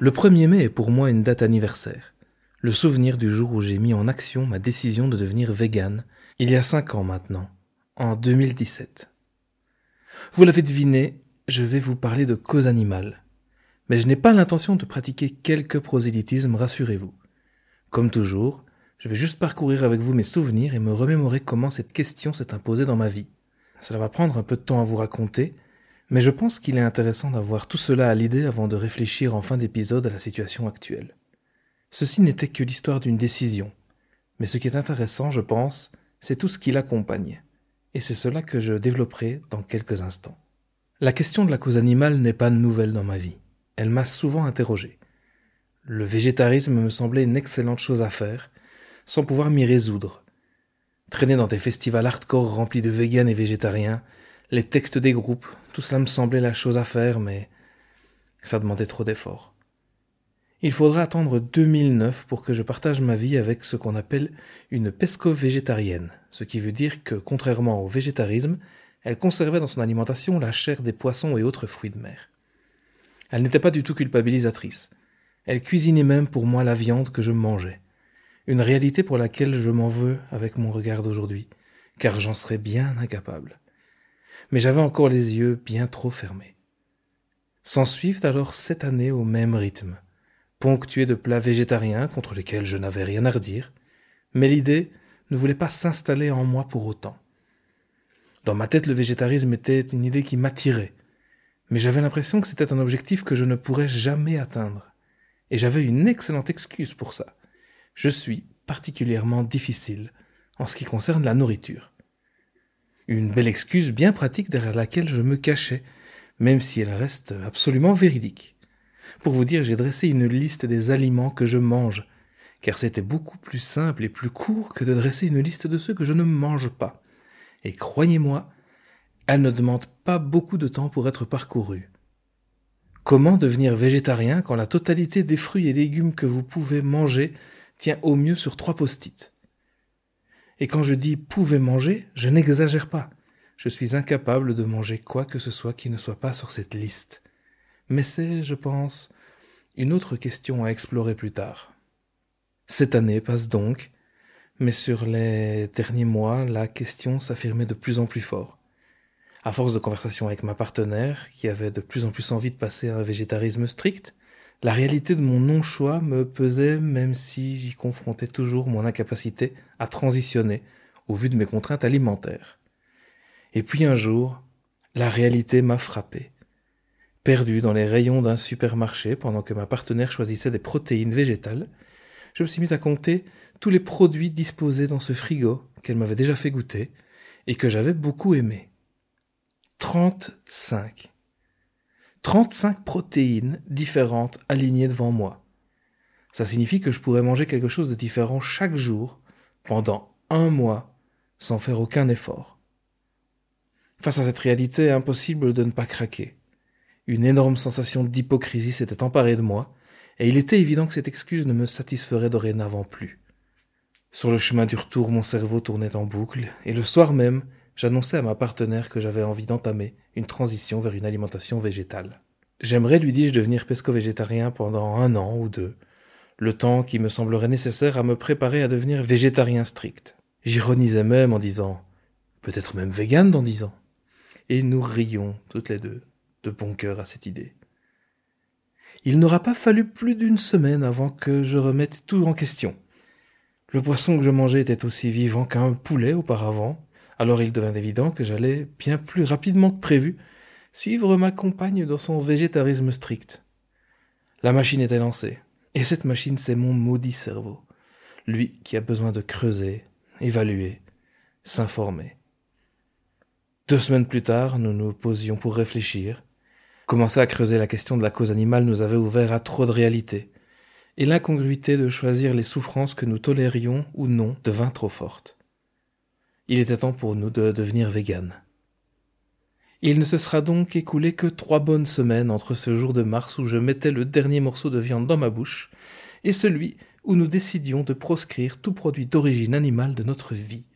Le 1er mai est pour moi une date anniversaire, le souvenir du jour où j'ai mis en action ma décision de devenir vegan, il y a cinq ans maintenant, en 2017. Vous l'avez deviné, je vais vous parler de cause animale. Mais je n'ai pas l'intention de pratiquer quelque prosélytisme, rassurez-vous. Comme toujours, je vais juste parcourir avec vous mes souvenirs et me remémorer comment cette question s'est imposée dans ma vie. Cela va prendre un peu de temps à vous raconter, mais je pense qu'il est intéressant d'avoir tout cela à l'idée avant de réfléchir en fin d'épisode à la situation actuelle. Ceci n'était que l'histoire d'une décision, mais ce qui est intéressant, je pense, c'est tout ce qui l'accompagne, et c'est cela que je développerai dans quelques instants. La question de la cause animale n'est pas nouvelle dans ma vie, elle m'a souvent interrogé. Le végétarisme me semblait une excellente chose à faire, sans pouvoir m'y résoudre. Traîner dans des festivals hardcore remplis de véganes et végétariens, les textes des groupes, tout cela me semblait la chose à faire, mais ça demandait trop d'efforts. Il faudra attendre 2009 pour que je partage ma vie avec ce qu'on appelle une pesco-végétarienne, ce qui veut dire que, contrairement au végétarisme, elle conservait dans son alimentation la chair des poissons et autres fruits de mer. Elle n'était pas du tout culpabilisatrice. Elle cuisinait même pour moi la viande que je mangeais. Une réalité pour laquelle je m'en veux avec mon regard d'aujourd'hui, car j'en serais bien incapable. Mais j'avais encore les yeux bien trop fermés. S'ensuivent alors sept années au même rythme, ponctuées de plats végétariens contre lesquels je n'avais rien à redire, mais l'idée ne voulait pas s'installer en moi pour autant. Dans ma tête, le végétarisme était une idée qui m'attirait, mais j'avais l'impression que c'était un objectif que je ne pourrais jamais atteindre. Et j'avais une excellente excuse pour ça je suis particulièrement difficile en ce qui concerne la nourriture. Une belle excuse bien pratique derrière laquelle je me cachais, même si elle reste absolument véridique. Pour vous dire, j'ai dressé une liste des aliments que je mange, car c'était beaucoup plus simple et plus court que de dresser une liste de ceux que je ne mange pas. Et croyez-moi, elle ne demande pas beaucoup de temps pour être parcourue. Comment devenir végétarien quand la totalité des fruits et légumes que vous pouvez manger tient au mieux sur trois post-it? Et quand je dis pouvez manger, je n'exagère pas. Je suis incapable de manger quoi que ce soit qui ne soit pas sur cette liste. Mais c'est, je pense, une autre question à explorer plus tard. Cette année passe donc, mais sur les derniers mois, la question s'affirmait de plus en plus fort. À force de conversation avec ma partenaire, qui avait de plus en plus envie de passer à un végétarisme strict, la réalité de mon non-choix me pesait même si j'y confrontais toujours mon incapacité à transitionner au vu de mes contraintes alimentaires. Et puis un jour, la réalité m'a frappé. Perdu dans les rayons d'un supermarché pendant que ma partenaire choisissait des protéines végétales, je me suis mis à compter tous les produits disposés dans ce frigo qu'elle m'avait déjà fait goûter et que j'avais beaucoup aimé. Trente-cinq. 35 protéines différentes alignées devant moi. Ça signifie que je pourrais manger quelque chose de différent chaque jour pendant un mois sans faire aucun effort. Face à cette réalité, impossible de ne pas craquer. Une énorme sensation d'hypocrisie s'était emparée de moi, et il était évident que cette excuse ne me satisferait dorénavant plus. Sur le chemin du retour, mon cerveau tournait en boucle, et le soir même, j'annonçais à ma partenaire que j'avais envie d'entamer une transition vers une alimentation végétale. J'aimerais, lui dis-je, devenir pesco-végétarien pendant un an ou deux, le temps qui me semblerait nécessaire à me préparer à devenir végétarien strict. J'ironisais même en disant peut-être même vegan dans dix ans. Et nous rions toutes les deux, de bon cœur à cette idée. Il n'aura pas fallu plus d'une semaine avant que je remette tout en question. Le poisson que je mangeais était aussi vivant qu'un poulet auparavant, alors il devint évident que j'allais, bien plus rapidement que prévu, suivre ma compagne dans son végétarisme strict. La machine était lancée, et cette machine c'est mon maudit cerveau, lui qui a besoin de creuser, évaluer, s'informer. Deux semaines plus tard, nous nous posions pour réfléchir. Commencer à creuser la question de la cause animale nous avait ouvert à trop de réalités, et l'incongruité de choisir les souffrances que nous tolérions ou non devint trop forte. Il était temps pour nous de devenir véganes. Il ne se sera donc écoulé que trois bonnes semaines entre ce jour de mars où je mettais le dernier morceau de viande dans ma bouche et celui où nous décidions de proscrire tout produit d'origine animale de notre vie.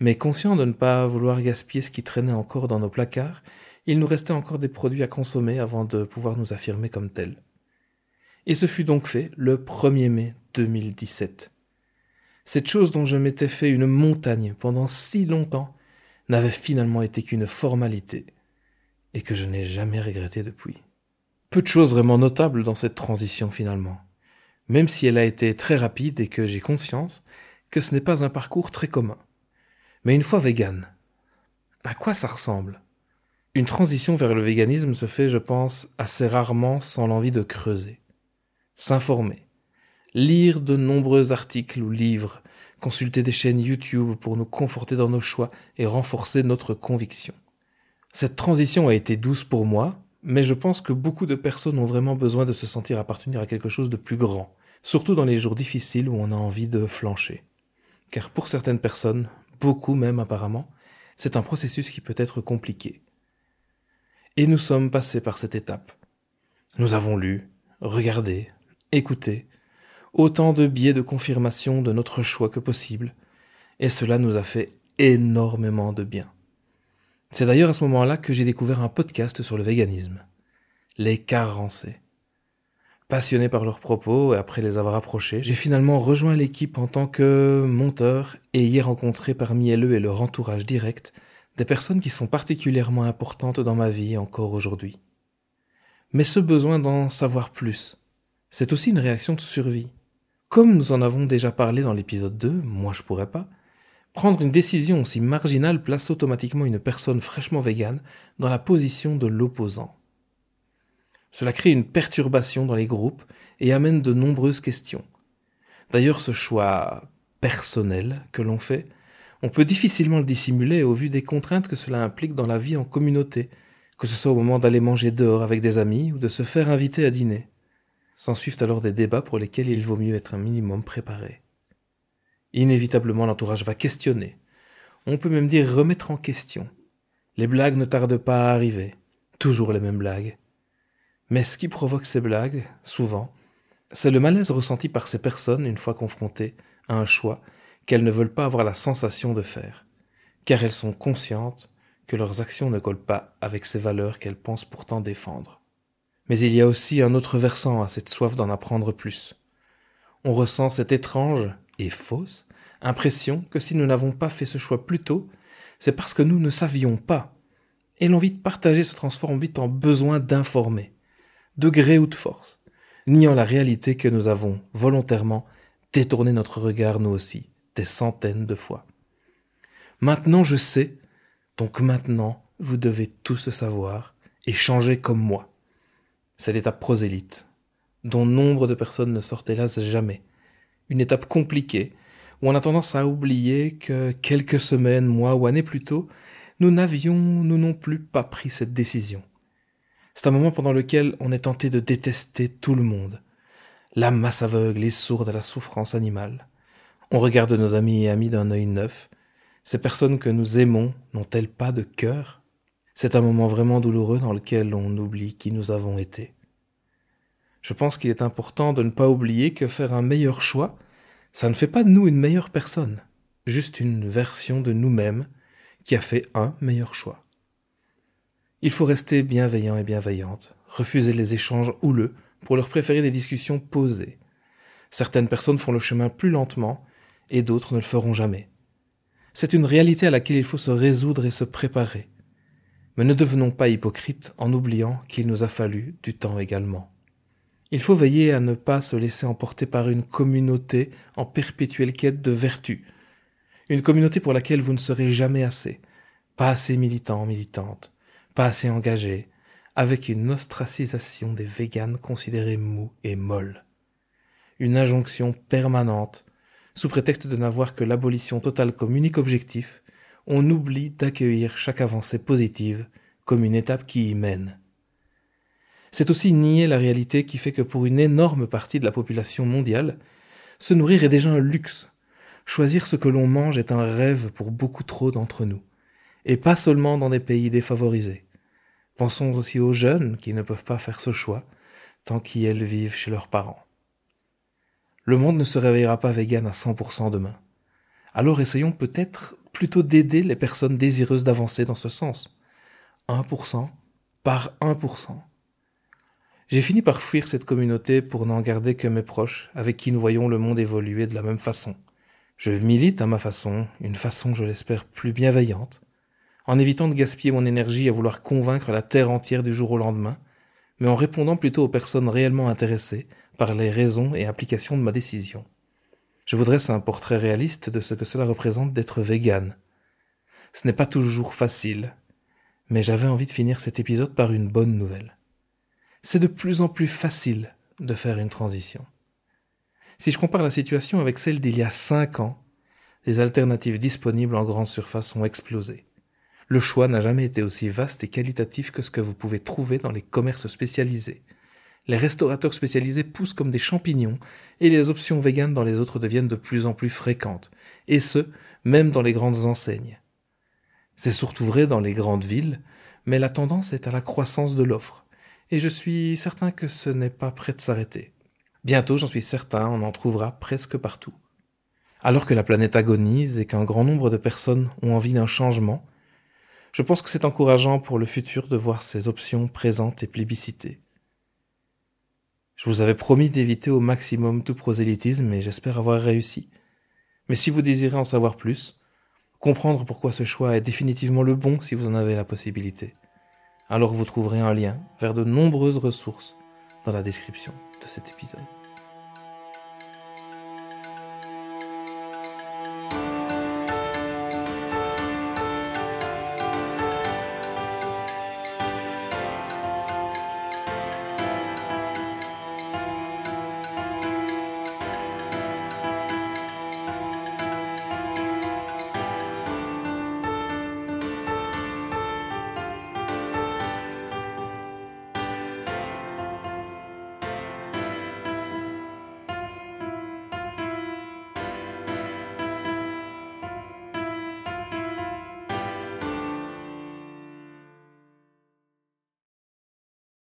Mais conscient de ne pas vouloir gaspiller ce qui traînait encore dans nos placards, il nous restait encore des produits à consommer avant de pouvoir nous affirmer comme tels. Et ce fut donc fait le 1er mai 2017. Cette chose dont je m'étais fait une montagne pendant si longtemps n'avait finalement été qu'une formalité, et que je n'ai jamais regretté depuis. Peu de choses vraiment notables dans cette transition finalement, même si elle a été très rapide et que j'ai conscience que ce n'est pas un parcours très commun. Mais une fois vegan, à quoi ça ressemble? Une transition vers le véganisme se fait, je pense, assez rarement sans l'envie de creuser, s'informer, lire de nombreux articles ou livres, consulter des chaînes YouTube pour nous conforter dans nos choix et renforcer notre conviction. Cette transition a été douce pour moi, mais je pense que beaucoup de personnes ont vraiment besoin de se sentir appartenir à quelque chose de plus grand, surtout dans les jours difficiles où on a envie de flancher. Car pour certaines personnes, beaucoup même apparemment, c'est un processus qui peut être compliqué. Et nous sommes passés par cette étape. Nous avons lu, regardé, écouté, autant de biais de confirmation de notre choix que possible, et cela nous a fait énormément de bien. C'est d'ailleurs à ce moment-là que j'ai découvert un podcast sur le véganisme. Les carencés. Passionné par leurs propos et après les avoir approchés, j'ai finalement rejoint l'équipe en tant que monteur et y rencontré parmi eux et leur entourage direct des personnes qui sont particulièrement importantes dans ma vie encore aujourd'hui. Mais ce besoin d'en savoir plus, c'est aussi une réaction de survie. Comme nous en avons déjà parlé dans l'épisode 2, moi je pourrais pas, Prendre une décision aussi marginale place automatiquement une personne fraîchement végane dans la position de l'opposant. Cela crée une perturbation dans les groupes et amène de nombreuses questions. D'ailleurs, ce choix personnel que l'on fait, on peut difficilement le dissimuler au vu des contraintes que cela implique dans la vie en communauté, que ce soit au moment d'aller manger dehors avec des amis ou de se faire inviter à dîner. S'ensuivent alors des débats pour lesquels il vaut mieux être un minimum préparé. Inévitablement, l'entourage va questionner. On peut même dire remettre en question. Les blagues ne tardent pas à arriver. Toujours les mêmes blagues. Mais ce qui provoque ces blagues, souvent, c'est le malaise ressenti par ces personnes une fois confrontées à un choix qu'elles ne veulent pas avoir la sensation de faire, car elles sont conscientes que leurs actions ne collent pas avec ces valeurs qu'elles pensent pourtant défendre. Mais il y a aussi un autre versant à cette soif d'en apprendre plus. On ressent cette étrange et fausse impression que si nous n'avons pas fait ce choix plus tôt, c'est parce que nous ne savions pas. Et l'envie de partager se transforme vite en besoin d'informer, de gré ou de force, niant la réalité que nous avons volontairement détourné notre regard nous aussi, des centaines de fois. Maintenant je sais, donc maintenant vous devez tous savoir et changer comme moi. C'est l'étape prosélyte, dont nombre de personnes ne sortent hélas jamais, une étape compliquée, où on a tendance à oublier que quelques semaines, mois ou années plus tôt, nous n'avions, nous non plus, pas pris cette décision. C'est un moment pendant lequel on est tenté de détester tout le monde. La masse aveugle et sourde à la souffrance animale. On regarde nos amis et amis d'un œil neuf. Ces personnes que nous aimons n'ont-elles pas de cœur? C'est un moment vraiment douloureux dans lequel on oublie qui nous avons été. Je pense qu'il est important de ne pas oublier que faire un meilleur choix, ça ne fait pas de nous une meilleure personne, juste une version de nous-mêmes qui a fait un meilleur choix. Il faut rester bienveillant et bienveillante, refuser les échanges houleux pour leur préférer des discussions posées. Certaines personnes font le chemin plus lentement et d'autres ne le feront jamais. C'est une réalité à laquelle il faut se résoudre et se préparer. Mais ne devenons pas hypocrites en oubliant qu'il nous a fallu du temps également. Il faut veiller à ne pas se laisser emporter par une communauté en perpétuelle quête de vertu. Une communauté pour laquelle vous ne serez jamais assez, pas assez militant, militante, pas assez engagé, avec une ostracisation des véganes considérés mous et molles. Une injonction permanente, sous prétexte de n'avoir que l'abolition totale comme unique objectif, on oublie d'accueillir chaque avancée positive comme une étape qui y mène. C'est aussi nier la réalité qui fait que pour une énorme partie de la population mondiale, se nourrir est déjà un luxe. Choisir ce que l'on mange est un rêve pour beaucoup trop d'entre nous, et pas seulement dans des pays défavorisés. Pensons aussi aux jeunes qui ne peuvent pas faire ce choix tant qu'ils vivent chez leurs parents. Le monde ne se réveillera pas vegan à 100% demain. Alors essayons peut-être plutôt d'aider les personnes désireuses d'avancer dans ce sens. 1% par 1%. J'ai fini par fuir cette communauté pour n'en garder que mes proches, avec qui nous voyons le monde évoluer de la même façon. Je milite à ma façon, une façon, je l'espère, plus bienveillante, en évitant de gaspiller mon énergie à vouloir convaincre la terre entière du jour au lendemain, mais en répondant plutôt aux personnes réellement intéressées par les raisons et applications de ma décision. Je vous dresse un portrait réaliste de ce que cela représente d'être vegan. Ce n'est pas toujours facile, mais j'avais envie de finir cet épisode par une bonne nouvelle. C'est de plus en plus facile de faire une transition. Si je compare la situation avec celle d'il y a cinq ans, les alternatives disponibles en grande surface ont explosé. Le choix n'a jamais été aussi vaste et qualitatif que ce que vous pouvez trouver dans les commerces spécialisés. Les restaurateurs spécialisés poussent comme des champignons et les options véganes dans les autres deviennent de plus en plus fréquentes, et ce, même dans les grandes enseignes. C'est surtout vrai dans les grandes villes, mais la tendance est à la croissance de l'offre, et je suis certain que ce n'est pas prêt de s'arrêter. Bientôt, j'en suis certain, on en trouvera presque partout. Alors que la planète agonise et qu'un grand nombre de personnes ont envie d'un changement, je pense que c'est encourageant pour le futur de voir ces options présentes et plébiscitées. Je vous avais promis d'éviter au maximum tout prosélytisme et j'espère avoir réussi. Mais si vous désirez en savoir plus, comprendre pourquoi ce choix est définitivement le bon si vous en avez la possibilité, alors vous trouverez un lien vers de nombreuses ressources dans la description de cet épisode.